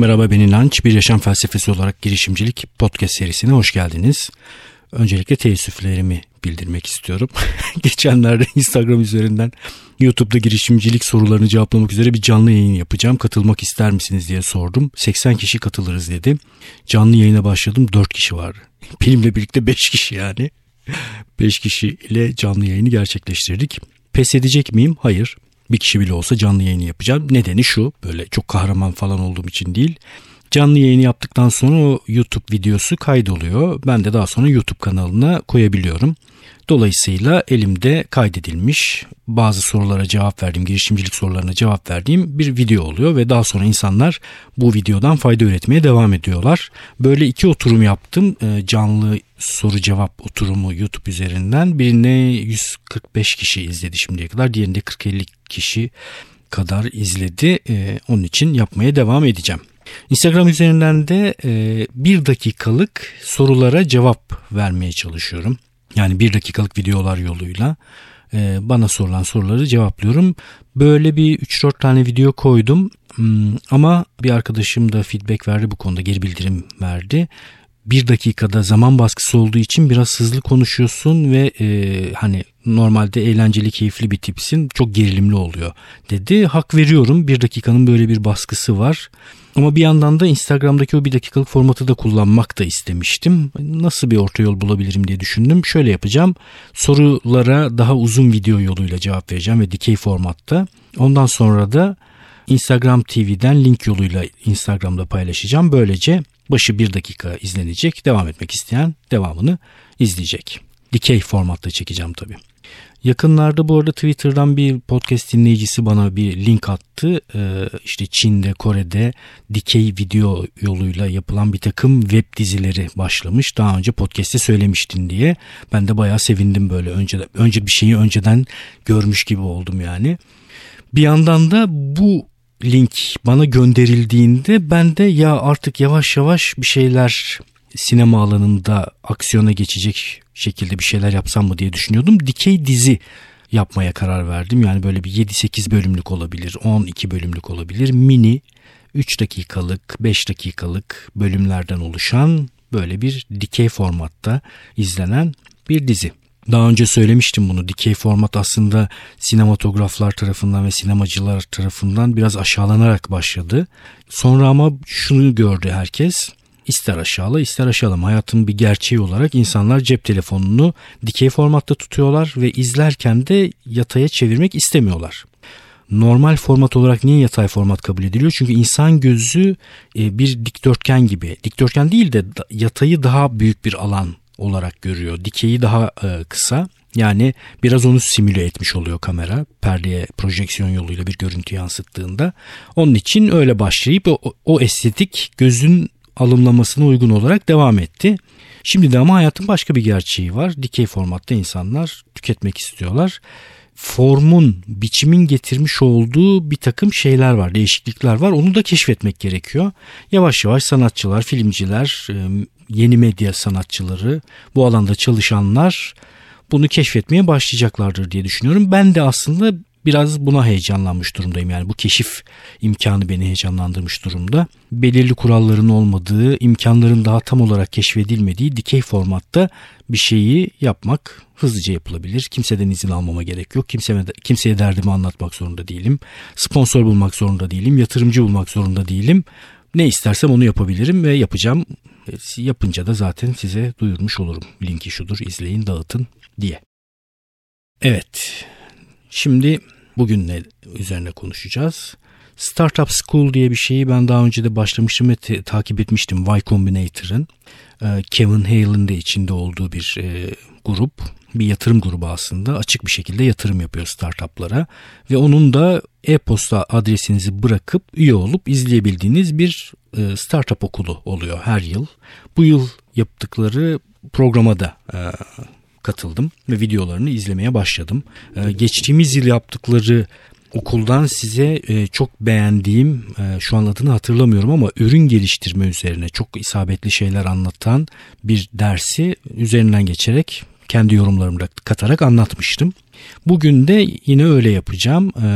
Merhaba ben İnanç. Bir yaşam felsefesi olarak girişimcilik podcast serisine hoş geldiniz. Öncelikle teessüflerimi bildirmek istiyorum. Geçenlerde Instagram üzerinden YouTube'da girişimcilik sorularını cevaplamak üzere bir canlı yayın yapacağım. Katılmak ister misiniz diye sordum. 80 kişi katılırız dedi. Canlı yayına başladım 4 kişi var. Benimle birlikte 5 kişi yani. 5 kişi ile canlı yayını gerçekleştirdik. Pes edecek miyim? Hayır bir kişi bile olsa canlı yayını yapacağım. Nedeni şu böyle çok kahraman falan olduğum için değil. Canlı yayını yaptıktan sonra o YouTube videosu kaydoluyor. Ben de daha sonra YouTube kanalına koyabiliyorum. Dolayısıyla elimde kaydedilmiş bazı sorulara cevap verdiğim, girişimcilik sorularına cevap verdiğim bir video oluyor ve daha sonra insanlar bu videodan fayda üretmeye devam ediyorlar. Böyle iki oturum yaptım. Ee, canlı soru cevap oturumu YouTube üzerinden. Birine 145 kişi izledi şimdiye kadar. Diğerinde 40-50 kişi kadar izledi. Ee, onun için yapmaya devam edeceğim. Instagram üzerinden de e, bir dakikalık sorulara cevap vermeye çalışıyorum. Yani bir dakikalık videolar yoluyla e, bana sorulan soruları cevaplıyorum. Böyle bir 3-4 tane video koydum hmm, ama bir arkadaşım da feedback verdi bu konuda geri bildirim verdi bir dakikada zaman baskısı olduğu için biraz hızlı konuşuyorsun ve e, hani normalde eğlenceli keyifli bir tipsin çok gerilimli oluyor dedi. Hak veriyorum bir dakikanın böyle bir baskısı var. Ama bir yandan da Instagram'daki o bir dakikalık formatı da kullanmak da istemiştim. Nasıl bir orta yol bulabilirim diye düşündüm. Şöyle yapacağım. Sorulara daha uzun video yoluyla cevap vereceğim ve dikey formatta. Ondan sonra da Instagram TV'den link yoluyla Instagram'da paylaşacağım. Böylece başı bir dakika izlenecek. Devam etmek isteyen devamını izleyecek. Dikey formatta çekeceğim tabii. Yakınlarda bu arada Twitter'dan bir podcast dinleyicisi bana bir link attı. Ee, işte Çin'de, Kore'de dikey video yoluyla yapılan bir takım web dizileri başlamış. Daha önce podcast'te söylemiştin diye. Ben de bayağı sevindim böyle. Önce, önce bir şeyi önceden görmüş gibi oldum yani. Bir yandan da bu link bana gönderildiğinde ben de ya artık yavaş yavaş bir şeyler sinema alanında aksiyona geçecek şekilde bir şeyler yapsam mı diye düşünüyordum. Dikey dizi yapmaya karar verdim. Yani böyle bir 7-8 bölümlük olabilir, 12 bölümlük olabilir. Mini 3 dakikalık, 5 dakikalık bölümlerden oluşan böyle bir dikey formatta izlenen bir dizi. Daha önce söylemiştim bunu. Dikey format aslında sinematograflar tarafından ve sinemacılar tarafından biraz aşağılanarak başladı. Sonra ama şunu gördü herkes. İster aşağıla ister aşağılama hayatın bir gerçeği olarak insanlar cep telefonunu dikey formatta tutuyorlar ve izlerken de yataya çevirmek istemiyorlar normal format olarak niye yatay format kabul ediliyor? Çünkü insan gözü e, bir dikdörtgen gibi. Dikdörtgen değil de yatayı daha büyük bir alan olarak görüyor. Dikeyi daha e, kısa. Yani biraz onu simüle etmiş oluyor kamera perdeye projeksiyon yoluyla bir görüntü yansıttığında. Onun için öyle başlayıp o, o estetik gözün alımlamasına uygun olarak devam etti. Şimdi de ama hayatın başka bir gerçeği var. Dikey formatta insanlar tüketmek istiyorlar. Formun, biçimin getirmiş olduğu bir takım şeyler var, değişiklikler var. Onu da keşfetmek gerekiyor. Yavaş yavaş sanatçılar, filmciler, e, yeni medya sanatçıları, bu alanda çalışanlar bunu keşfetmeye başlayacaklardır diye düşünüyorum. Ben de aslında biraz buna heyecanlanmış durumdayım. Yani bu keşif imkanı beni heyecanlandırmış durumda. Belirli kuralların olmadığı, imkanların daha tam olarak keşfedilmediği dikey formatta bir şeyi yapmak hızlıca yapılabilir. Kimseden izin almama gerek yok. Kimseye, kimseye derdimi anlatmak zorunda değilim. Sponsor bulmak zorunda değilim. Yatırımcı bulmak zorunda değilim. Ne istersem onu yapabilirim ve yapacağım. Yapınca da zaten size duyurmuş olurum. Linki şudur izleyin dağıtın diye. Evet şimdi bugün ne üzerine konuşacağız? Startup School diye bir şeyi ben daha önce de başlamıştım ve te- takip etmiştim Y Combinator'ın. Ee, Kevin Hale'ın da içinde olduğu bir e, grup bir yatırım grubu aslında açık bir şekilde yatırım yapıyor startuplara ve onun da e-posta adresinizi bırakıp üye olup izleyebildiğiniz bir e, startup okulu oluyor her yıl. Bu yıl yaptıkları programa da e, katıldım ve videolarını izlemeye başladım. E, geçtiğimiz yıl yaptıkları okuldan size çok beğendiğim şu an adını hatırlamıyorum ama ürün geliştirme üzerine çok isabetli şeyler anlatan bir dersi üzerinden geçerek kendi yorumlarımı da katarak anlatmıştım. Bugün de yine öyle yapacağım. E,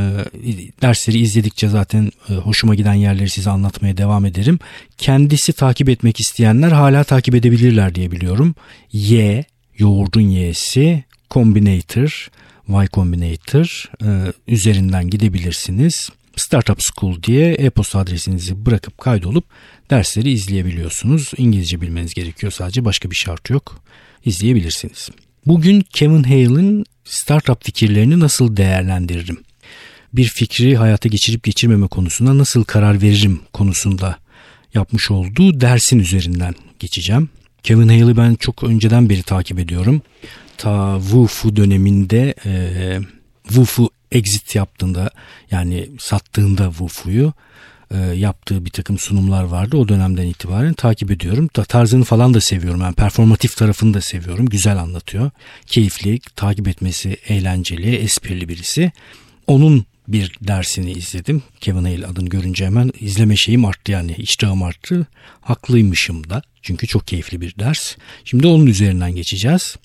dersleri izledikçe zaten e, hoşuma giden yerleri size anlatmaya devam ederim. Kendisi takip etmek isteyenler hala takip edebilirler diye biliyorum. Y, yoğurdun Y'si, Combinator, Y Combinator e, üzerinden gidebilirsiniz. Startup School diye e-posta adresinizi bırakıp kaydolup dersleri izleyebiliyorsunuz. İngilizce bilmeniz gerekiyor sadece başka bir şart yok. İzleyebilirsiniz. Bugün Kevin Hale'ın startup fikirlerini nasıl değerlendiririm? Bir fikri hayata geçirip geçirmeme konusunda nasıl karar veririm konusunda yapmış olduğu dersin üzerinden geçeceğim. Kevin Hale'ı ben çok önceden beri takip ediyorum. Ta Wufu döneminde e, Wufu exit yaptığında yani sattığında Wufu'yu e, yaptığı bir takım sunumlar vardı. O dönemden itibaren takip ediyorum. Da, tarzını falan da seviyorum. Yani performatif tarafını da seviyorum. Güzel anlatıyor. Keyifli, takip etmesi eğlenceli, esprili birisi. Onun bir dersini izledim. Kevin Hale adını görünce hemen izleme şeyim arttı yani iştahım arttı. Haklıymışım da çünkü çok keyifli bir ders. Şimdi onun üzerinden geçeceğiz.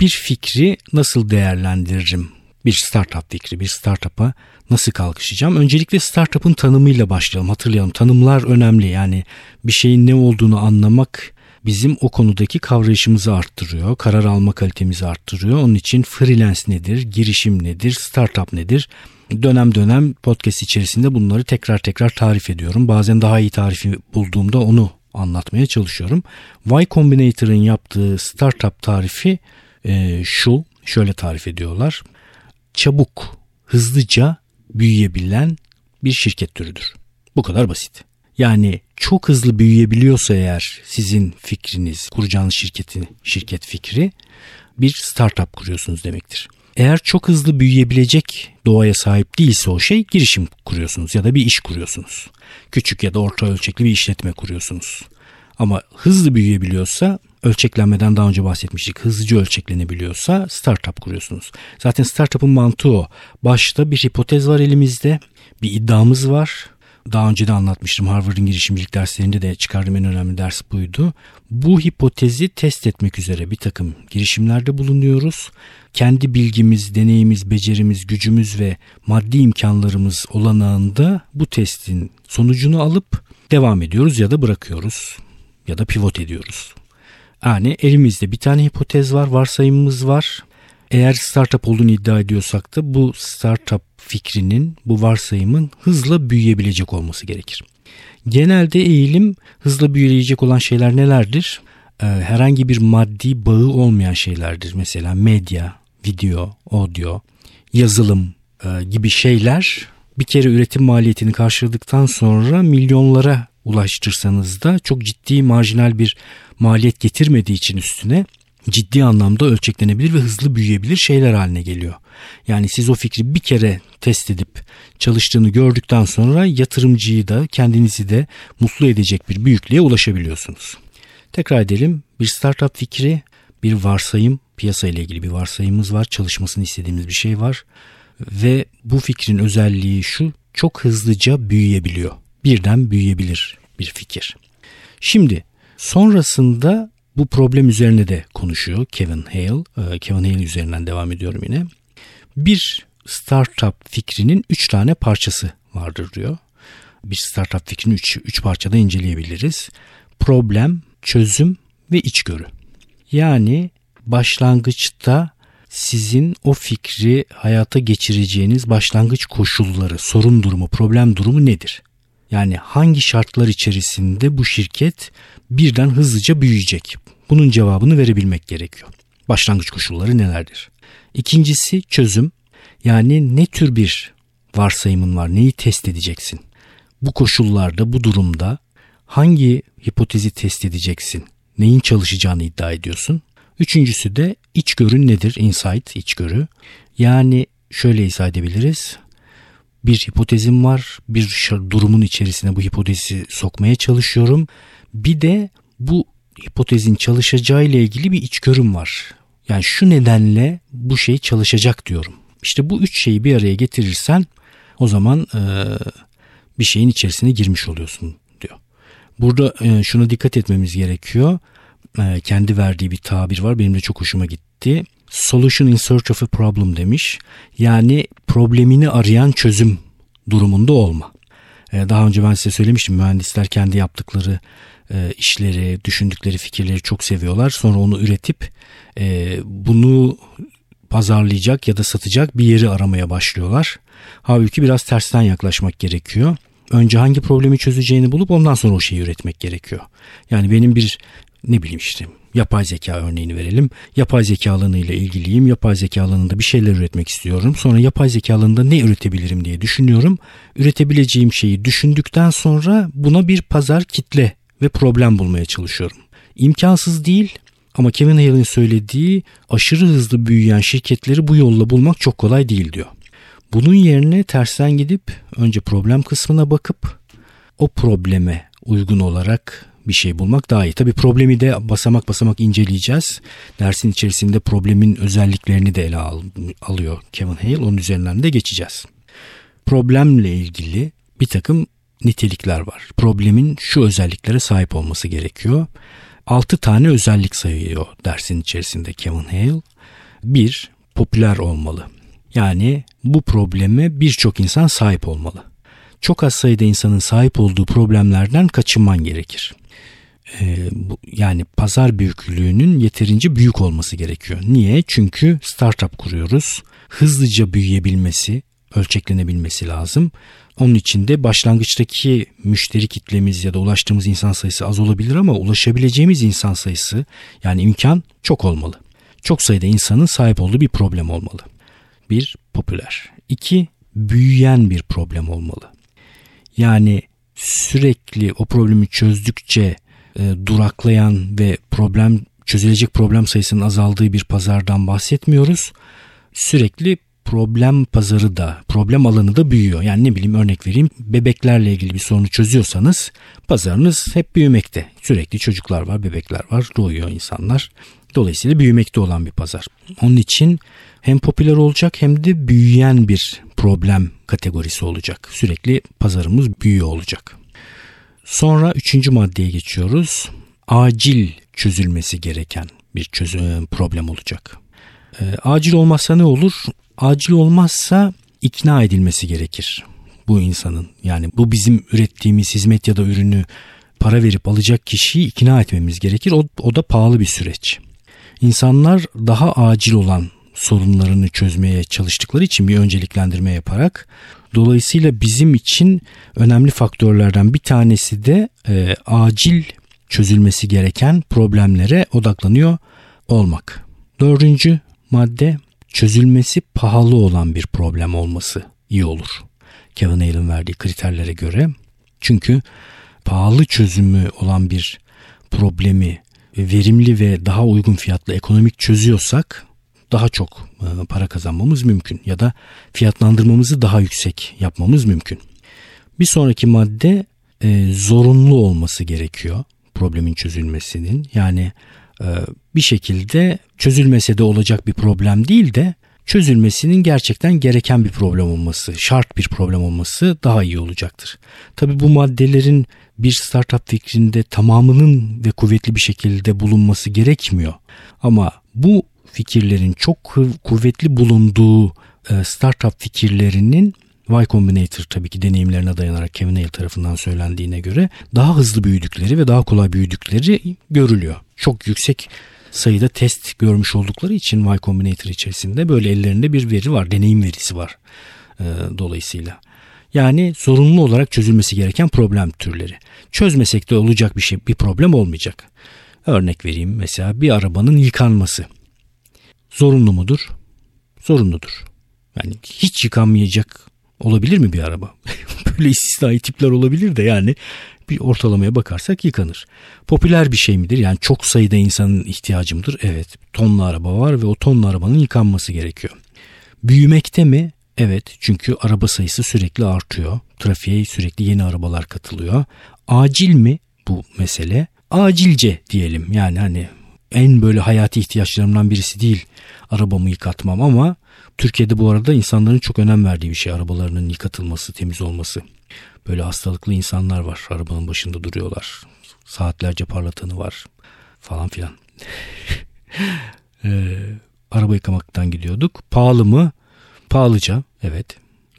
Bir fikri nasıl değerlendiririm bir startup fikri, bir startup'a nasıl kalkışacağım? Öncelikle startup'ın tanımıyla başlayalım. Hatırlayalım tanımlar önemli. Yani bir şeyin ne olduğunu anlamak bizim o konudaki kavrayışımızı arttırıyor. Karar alma kalitemizi arttırıyor. Onun için freelance nedir, girişim nedir, startup nedir? Dönem dönem podcast içerisinde bunları tekrar tekrar tarif ediyorum. Bazen daha iyi tarifi bulduğumda onu anlatmaya çalışıyorum. Y Combinator'ın yaptığı startup tarifi e, şu. Şöyle tarif ediyorlar çabuk, hızlıca büyüyebilen bir şirket türüdür. Bu kadar basit. Yani çok hızlı büyüyebiliyorsa eğer sizin fikriniz, kuracağınız şirketin şirket fikri bir startup kuruyorsunuz demektir. Eğer çok hızlı büyüyebilecek doğaya sahip değilse o şey girişim kuruyorsunuz ya da bir iş kuruyorsunuz. Küçük ya da orta ölçekli bir işletme kuruyorsunuz. Ama hızlı büyüyebiliyorsa ölçeklenmeden daha önce bahsetmiştik. Hızlıca ölçeklenebiliyorsa startup kuruyorsunuz. Zaten startup'ın mantığı o. Başta bir hipotez var elimizde. Bir iddiamız var. Daha önce de anlatmıştım Harvard'ın girişimcilik derslerinde de çıkardığım en önemli ders buydu. Bu hipotezi test etmek üzere bir takım girişimlerde bulunuyoruz. Kendi bilgimiz, deneyimiz, becerimiz, gücümüz ve maddi imkanlarımız olanağında bu testin sonucunu alıp devam ediyoruz ya da bırakıyoruz ya da pivot ediyoruz. Yani elimizde bir tane hipotez var, varsayımımız var. Eğer startup olduğunu iddia ediyorsak da bu startup fikrinin, bu varsayımın hızla büyüyebilecek olması gerekir. Genelde eğilim hızla büyüyecek olan şeyler nelerdir? Ee, herhangi bir maddi bağı olmayan şeylerdir. Mesela medya, video, audio, yazılım e, gibi şeyler bir kere üretim maliyetini karşıladıktan sonra milyonlara ulaştırsanız da çok ciddi marjinal bir maliyet getirmediği için üstüne ciddi anlamda ölçeklenebilir ve hızlı büyüyebilir şeyler haline geliyor. Yani siz o fikri bir kere test edip çalıştığını gördükten sonra yatırımcıyı da kendinizi de mutlu edecek bir büyüklüğe ulaşabiliyorsunuz. Tekrar edelim bir startup fikri bir varsayım piyasa ile ilgili bir varsayımımız var çalışmasını istediğimiz bir şey var ve bu fikrin özelliği şu çok hızlıca büyüyebiliyor birden büyüyebilir bir fikir. Şimdi sonrasında bu problem üzerine de konuşuyor Kevin Hale. Ee, Kevin Hale üzerinden devam ediyorum yine. Bir startup fikrinin üç tane parçası vardır diyor. Bir startup fikrini üç, üç parçada inceleyebiliriz. Problem, çözüm ve içgörü. Yani başlangıçta sizin o fikri hayata geçireceğiniz başlangıç koşulları, sorun durumu, problem durumu nedir? Yani hangi şartlar içerisinde bu şirket birden hızlıca büyüyecek? Bunun cevabını verebilmek gerekiyor. Başlangıç koşulları nelerdir? İkincisi çözüm. Yani ne tür bir varsayımın var? Neyi test edeceksin? Bu koşullarda, bu durumda hangi hipotezi test edeceksin? Neyin çalışacağını iddia ediyorsun? Üçüncüsü de içgörün nedir? Insight, içgörü. Yani şöyle izah edebiliriz bir hipotezim var. Bir durumun içerisine bu hipotezi sokmaya çalışıyorum. Bir de bu hipotezin çalışacağı ile ilgili bir içgörüm var. Yani şu nedenle bu şey çalışacak diyorum. İşte bu üç şeyi bir araya getirirsen o zaman e, bir şeyin içerisine girmiş oluyorsun diyor. Burada e, şuna dikkat etmemiz gerekiyor. E, kendi verdiği bir tabir var. Benim de çok hoşuma gitti. Solution in search of a problem demiş. Yani problemini arayan çözüm durumunda olma. E, daha önce ben size söylemiştim mühendisler kendi yaptıkları e, işleri, düşündükleri fikirleri çok seviyorlar. Sonra onu üretip bunu pazarlayacak ya da satacak bir yeri aramaya başlıyorlar. Halbuki biraz tersten yaklaşmak gerekiyor. Önce hangi problemi çözeceğini bulup ondan sonra o şeyi üretmek gerekiyor. Yani benim bir ne bileyim işte yapay zeka örneğini verelim. Yapay zeka alanıyla ilgiliyim. Yapay zeka alanında bir şeyler üretmek istiyorum. Sonra yapay zeka alanında ne üretebilirim diye düşünüyorum. Üretebileceğim şeyi düşündükten sonra buna bir pazar kitle ve problem bulmaya çalışıyorum. İmkansız değil ama Kevin Hale'in söylediği aşırı hızlı büyüyen şirketleri bu yolla bulmak çok kolay değil diyor. Bunun yerine tersten gidip önce problem kısmına bakıp o probleme uygun olarak bir şey bulmak daha iyi. Tabi problemi de basamak basamak inceleyeceğiz. Dersin içerisinde problemin özelliklerini de ele al, alıyor Kevin Hale. Onun üzerinden de geçeceğiz. Problemle ilgili bir takım nitelikler var. Problemin şu özelliklere sahip olması gerekiyor. 6 tane özellik sayıyor dersin içerisinde Kevin Hale. Bir, popüler olmalı. Yani bu probleme birçok insan sahip olmalı. Çok az sayıda insanın sahip olduğu problemlerden kaçınman gerekir. Ee, bu, yani pazar büyüklüğünün yeterince büyük olması gerekiyor. Niye? Çünkü startup kuruyoruz. Hızlıca büyüyebilmesi, ölçeklenebilmesi lazım. Onun için de başlangıçtaki müşteri kitlemiz ya da ulaştığımız insan sayısı az olabilir ama ulaşabileceğimiz insan sayısı yani imkan çok olmalı. Çok sayıda insanın sahip olduğu bir problem olmalı. Bir, popüler. İki, büyüyen bir problem olmalı. Yani sürekli o problemi çözdükçe e, duraklayan ve problem çözülecek problem sayısının azaldığı bir pazardan bahsetmiyoruz. Sürekli problem pazarı da problem alanı da büyüyor. Yani ne bileyim örnek vereyim bebeklerle ilgili bir sorunu çözüyorsanız pazarınız hep büyümekte. Sürekli çocuklar var bebekler var doğuyor insanlar. Dolayısıyla büyümekte olan bir pazar. Onun için hem popüler olacak hem de büyüyen bir problem kategorisi olacak. Sürekli pazarımız büyüyor olacak. Sonra üçüncü maddeye geçiyoruz. Acil çözülmesi gereken bir çözüm problem olacak. E, acil olmazsa ne olur? Acil olmazsa ikna edilmesi gerekir bu insanın. Yani bu bizim ürettiğimiz hizmet ya da ürünü para verip alacak kişiyi ikna etmemiz gerekir. O, o da pahalı bir süreç. İnsanlar daha acil olan sorunlarını çözmeye çalıştıkları için bir önceliklendirme yaparak dolayısıyla bizim için önemli faktörlerden bir tanesi de e, acil çözülmesi gereken problemlere odaklanıyor olmak. Dördüncü madde çözülmesi pahalı olan bir problem olması iyi olur. Kevin Hale'ın verdiği kriterlere göre. Çünkü pahalı çözümü olan bir problemi verimli ve daha uygun fiyatla ekonomik çözüyorsak daha çok e, para kazanmamız mümkün ya da fiyatlandırmamızı daha yüksek yapmamız mümkün. Bir sonraki madde e, zorunlu olması gerekiyor problemin çözülmesinin. Yani e, bir şekilde çözülmese de olacak bir problem değil de çözülmesinin gerçekten gereken bir problem olması, şart bir problem olması daha iyi olacaktır. Tabi bu maddelerin bir startup fikrinde tamamının ve kuvvetli bir şekilde bulunması gerekmiyor. Ama bu fikirlerin çok kuvvetli bulunduğu e, startup fikirlerinin Y Combinator tabii ki deneyimlerine dayanarak Kevin Hale tarafından söylendiğine göre daha hızlı büyüdükleri ve daha kolay büyüdükleri görülüyor. Çok yüksek sayıda test görmüş oldukları için Y Combinator içerisinde böyle ellerinde bir veri var, deneyim verisi var e, dolayısıyla. Yani zorunlu olarak çözülmesi gereken problem türleri. Çözmesek de olacak bir şey, bir problem olmayacak. Örnek vereyim mesela bir arabanın yıkanması. Zorunlu mudur? Zorunludur. Yani hiç yıkanmayacak olabilir mi bir araba? Böyle istisnai tipler olabilir de yani bir ortalamaya bakarsak yıkanır. Popüler bir şey midir? Yani çok sayıda insanın ihtiyacı mıdır? Evet. Tonlu araba var ve o tonlu arabanın yıkanması gerekiyor. Büyümekte mi? Evet. Çünkü araba sayısı sürekli artıyor. Trafiğe sürekli yeni arabalar katılıyor. Acil mi bu mesele? Acilce diyelim. Yani hani en böyle hayati ihtiyaçlarımdan birisi değil arabamı yıkatmam ama Türkiye'de bu arada insanların çok önem verdiği bir şey arabalarının yıkatılması, temiz olması. Böyle hastalıklı insanlar var arabanın başında duruyorlar. Saatlerce parlatanı var. falan filan. e, araba yıkamaktan gidiyorduk. Pahalı mı? Pahalıca evet.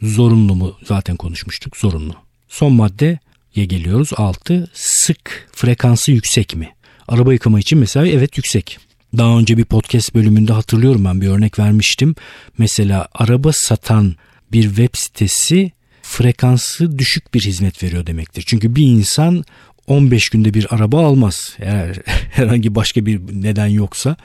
Zorunlu mu? Zaten konuşmuştuk. Zorunlu. Son maddeye geliyoruz. 6. Sık frekansı yüksek mi? Araba yıkama için mesela evet yüksek. Daha önce bir podcast bölümünde hatırlıyorum ben bir örnek vermiştim. Mesela araba satan bir web sitesi frekansı düşük bir hizmet veriyor demektir. Çünkü bir insan 15 günde bir araba almaz. Eğer herhangi başka bir neden yoksa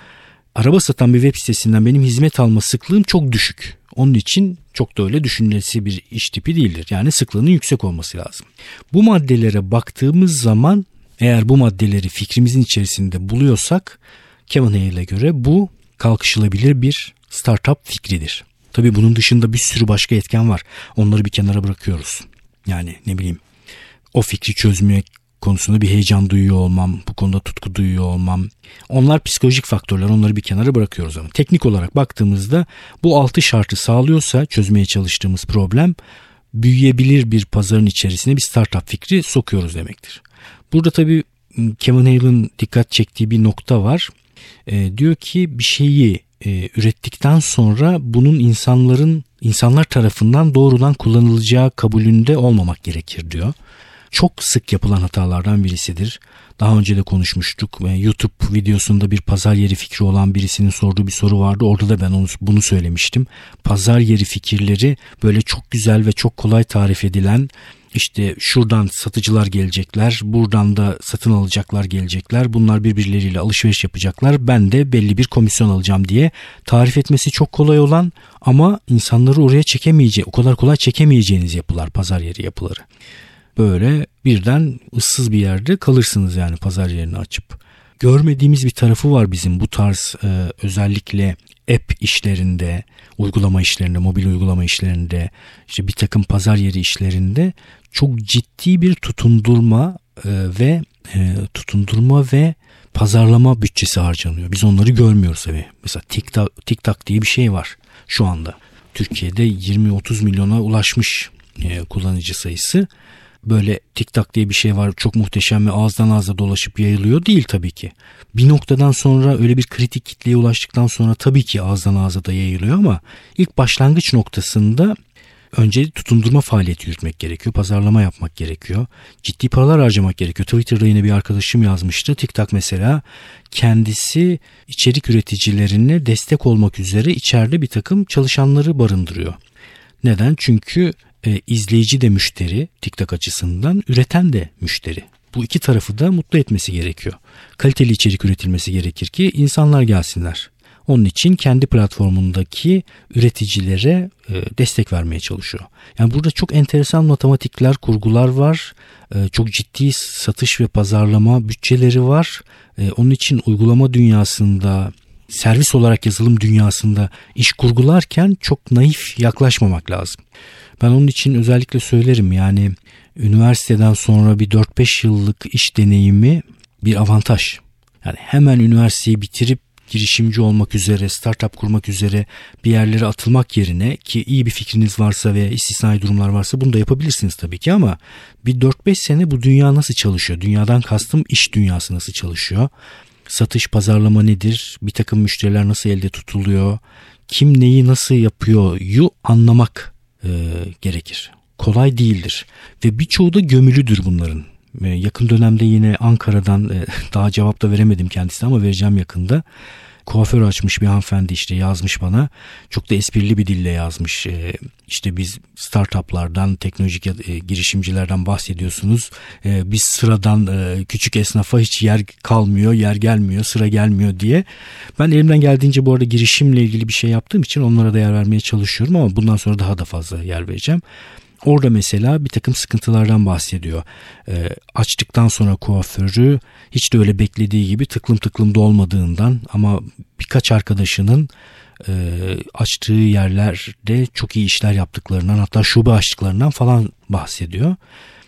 araba satan bir web sitesinden benim hizmet alma sıklığım çok düşük. Onun için çok da öyle düşünülesi bir iş tipi değildir. Yani sıklığının yüksek olması lazım. Bu maddelere baktığımız zaman eğer bu maddeleri fikrimizin içerisinde buluyorsak Kevin Hale'e göre bu kalkışılabilir bir startup fikridir. Tabi bunun dışında bir sürü başka etken var. Onları bir kenara bırakıyoruz. Yani ne bileyim o fikri çözmeye konusunda bir heyecan duyuyor olmam, bu konuda tutku duyuyor olmam. Onlar psikolojik faktörler, onları bir kenara bırakıyoruz ama teknik olarak baktığımızda bu altı şartı sağlıyorsa çözmeye çalıştığımız problem büyüyebilir bir pazarın içerisine bir startup fikri sokuyoruz demektir. Burada tabii Kevin Hale'ın dikkat çektiği bir nokta var. E, diyor ki bir şeyi e, ürettikten sonra bunun insanların insanlar tarafından doğrudan kullanılacağı kabulünde olmamak gerekir diyor. Çok sık yapılan hatalardan birisidir. Daha önce de konuşmuştuk. YouTube videosunda bir pazar yeri fikri olan birisinin sorduğu bir soru vardı. Orada da ben onu, bunu söylemiştim. Pazar yeri fikirleri böyle çok güzel ve çok kolay tarif edilen işte şuradan satıcılar gelecekler, buradan da satın alacaklar gelecekler. Bunlar birbirleriyle alışveriş yapacaklar. Ben de belli bir komisyon alacağım diye tarif etmesi çok kolay olan ama insanları oraya çekemeyeceği, o kadar kolay çekemeyeceğiniz yapılar, pazar yeri yapıları. Böyle birden ıssız bir yerde kalırsınız yani pazar yerini açıp. Görmediğimiz bir tarafı var bizim bu tarz e, özellikle app işlerinde, uygulama işlerinde, mobil uygulama işlerinde, işte bir takım pazar yeri işlerinde çok ciddi bir tutundurma e, ve e, tutundurma ve pazarlama bütçesi harcanıyor. Biz onları görmüyoruz tabii. Mesela TikTok, TikTok diye bir şey var şu anda. Türkiye'de 20-30 milyona ulaşmış e, kullanıcı sayısı. Böyle TikTok diye bir şey var çok muhteşem ve ağızdan ağza dolaşıp yayılıyor değil tabii ki. Bir noktadan sonra öyle bir kritik kitleye ulaştıktan sonra tabii ki ağızdan ağza da yayılıyor ama ilk başlangıç noktasında önce tutundurma faaliyeti yürütmek gerekiyor. Pazarlama yapmak gerekiyor. Ciddi paralar harcamak gerekiyor. Twitter'da yine bir arkadaşım yazmıştı. TikTok mesela kendisi içerik üreticilerine destek olmak üzere içeride bir takım çalışanları barındırıyor. Neden? Çünkü e, izleyici de müşteri TikTok açısından, üreten de müşteri. Bu iki tarafı da mutlu etmesi gerekiyor. Kaliteli içerik üretilmesi gerekir ki insanlar gelsinler. Onun için kendi platformundaki üreticilere e, destek vermeye çalışıyor. Yani burada çok enteresan matematikler, kurgular var. E, çok ciddi satış ve pazarlama bütçeleri var. E, onun için uygulama dünyasında servis olarak yazılım dünyasında iş kurgularken çok naif yaklaşmamak lazım. Ben onun için özellikle söylerim yani üniversiteden sonra bir 4-5 yıllık iş deneyimi bir avantaj. Yani hemen üniversiteyi bitirip girişimci olmak üzere, startup kurmak üzere bir yerlere atılmak yerine ki iyi bir fikriniz varsa veya istisnai durumlar varsa bunu da yapabilirsiniz tabii ki ama bir 4-5 sene bu dünya nasıl çalışıyor? Dünyadan kastım iş dünyası nasıl çalışıyor? Satış, pazarlama nedir? Bir takım müşteriler nasıl elde tutuluyor? Kim neyi nasıl yapıyor? Yu anlamak e, gerekir. Kolay değildir. Ve birçoğu da gömülüdür bunların. E, yakın dönemde yine Ankara'dan e, daha cevap da veremedim kendisine ama vereceğim yakında kuaför açmış bir hanımefendi işte yazmış bana. Çok da esprili bir dille yazmış. E, işte biz startuplardan, teknolojik e, girişimcilerden bahsediyorsunuz. E, biz sıradan e, küçük esnafa hiç yer kalmıyor, yer gelmiyor, sıra gelmiyor diye. Ben elimden geldiğince bu arada girişimle ilgili bir şey yaptığım için onlara da yer vermeye çalışıyorum ama bundan sonra daha da fazla yer vereceğim. Orada mesela bir takım sıkıntılardan bahsediyor. E, açtıktan sonra kuaförü hiç de öyle beklediği gibi tıklım tıklım da olmadığından ama birkaç arkadaşının e, açtığı yerlerde çok iyi işler yaptıklarından hatta şube açtıklarından falan bahsediyor.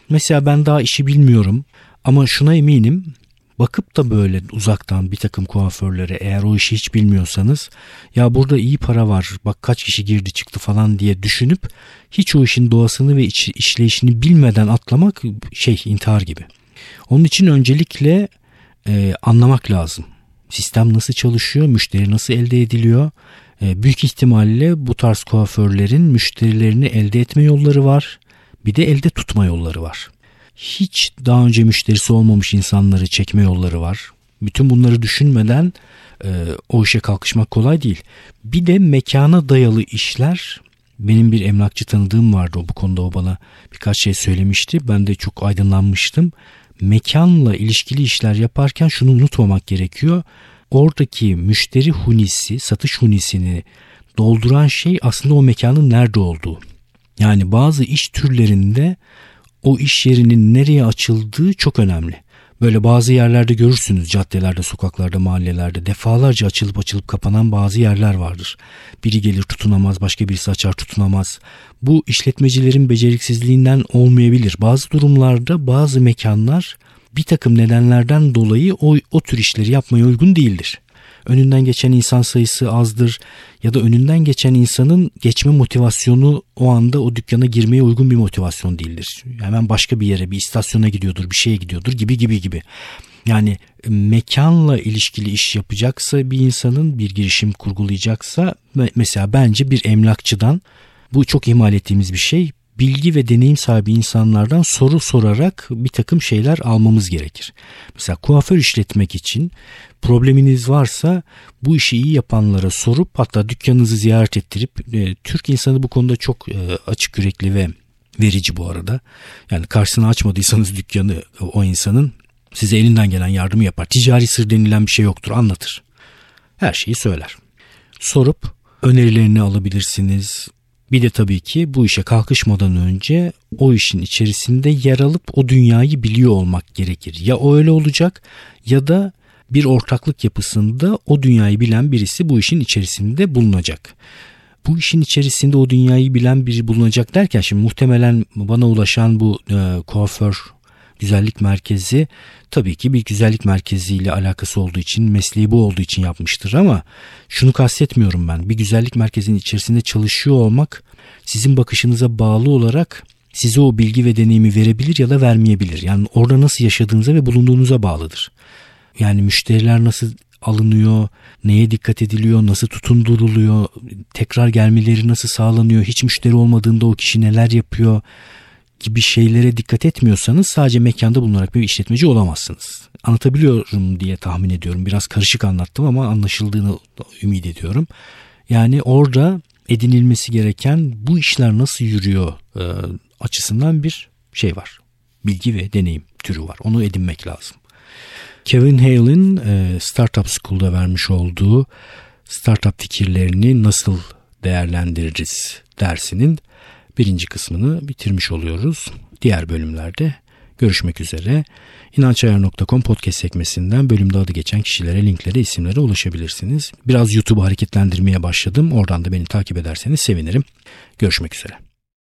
Mesela ben daha işi bilmiyorum ama şuna eminim bakıp da böyle uzaktan bir takım kuaförlere eğer o işi hiç bilmiyorsanız ya burada iyi para var bak kaç kişi girdi çıktı falan diye düşünüp hiç o işin doğasını ve iç, işleyişini bilmeden atlamak şey intihar gibi. Onun için öncelikle e, anlamak lazım. Sistem nasıl çalışıyor, müşteri nasıl elde ediliyor? E, büyük ihtimalle bu tarz kuaförlerin müşterilerini elde etme yolları var. Bir de elde tutma yolları var. Hiç daha önce müşterisi olmamış insanları çekme yolları var. Bütün bunları düşünmeden e, o işe kalkışmak kolay değil. Bir de mekana dayalı işler benim bir emlakçı tanıdığım vardı o bu konuda o bana birkaç şey söylemişti. Ben de çok aydınlanmıştım. Mekanla ilişkili işler yaparken şunu unutmamak gerekiyor. Oradaki müşteri hunisi, satış hunisini dolduran şey aslında o mekanın nerede olduğu. Yani bazı iş türlerinde o iş yerinin nereye açıldığı çok önemli. Böyle bazı yerlerde görürsünüz caddelerde, sokaklarda, mahallelerde defalarca açılıp açılıp kapanan bazı yerler vardır. Biri gelir tutunamaz, başka birisi açar tutunamaz. Bu işletmecilerin beceriksizliğinden olmayabilir. Bazı durumlarda bazı mekanlar bir takım nedenlerden dolayı o, o tür işleri yapmaya uygun değildir önünden geçen insan sayısı azdır ya da önünden geçen insanın geçme motivasyonu o anda o dükkana girmeye uygun bir motivasyon değildir. Hemen başka bir yere bir istasyona gidiyordur bir şeye gidiyordur gibi gibi gibi. Yani mekanla ilişkili iş yapacaksa bir insanın bir girişim kurgulayacaksa mesela bence bir emlakçıdan bu çok ihmal ettiğimiz bir şey bilgi ve deneyim sahibi insanlardan soru sorarak bir takım şeyler almamız gerekir. Mesela kuaför işletmek için probleminiz varsa bu işi iyi yapanlara sorup hatta dükkanınızı ziyaret ettirip e, Türk insanı bu konuda çok e, açık yürekli ve verici bu arada. Yani karşısına açmadıysanız dükkanı o insanın size elinden gelen yardımı yapar. Ticari sır denilen bir şey yoktur anlatır. Her şeyi söyler. Sorup önerilerini alabilirsiniz. Bir de tabii ki bu işe kalkışmadan önce o işin içerisinde yer alıp o dünyayı biliyor olmak gerekir. Ya o öyle olacak ya da bir ortaklık yapısında o dünyayı bilen birisi bu işin içerisinde bulunacak. Bu işin içerisinde o dünyayı bilen biri bulunacak derken şimdi muhtemelen bana ulaşan bu e, kuaför güzellik merkezi tabii ki bir güzellik merkeziyle alakası olduğu için mesleği bu olduğu için yapmıştır ama şunu kastetmiyorum ben. Bir güzellik merkezinin içerisinde çalışıyor olmak sizin bakışınıza bağlı olarak size o bilgi ve deneyimi verebilir ya da vermeyebilir. Yani orada nasıl yaşadığınıza ve bulunduğunuza bağlıdır. Yani müşteriler nasıl alınıyor, neye dikkat ediliyor, nasıl tutunduruluyor, tekrar gelmeleri nasıl sağlanıyor, hiç müşteri olmadığında o kişi neler yapıyor gibi şeylere dikkat etmiyorsanız sadece mekanda bulunarak bir işletmeci olamazsınız. Anlatabiliyorum diye tahmin ediyorum. Biraz karışık anlattım ama anlaşıldığını ümit ediyorum. Yani orada edinilmesi gereken bu işler nasıl yürüyor e, açısından bir şey var. Bilgi ve deneyim türü var. Onu edinmek lazım. Kevin Hale'in e, Startup School'da vermiş olduğu startup fikirlerini nasıl değerlendiririz dersinin birinci kısmını bitirmiş oluyoruz. Diğer bölümlerde görüşmek üzere. İnançayar.com podcast sekmesinden bölümde adı geçen kişilere, linklere, isimlere ulaşabilirsiniz. Biraz YouTube'u hareketlendirmeye başladım. Oradan da beni takip ederseniz sevinirim. Görüşmek üzere.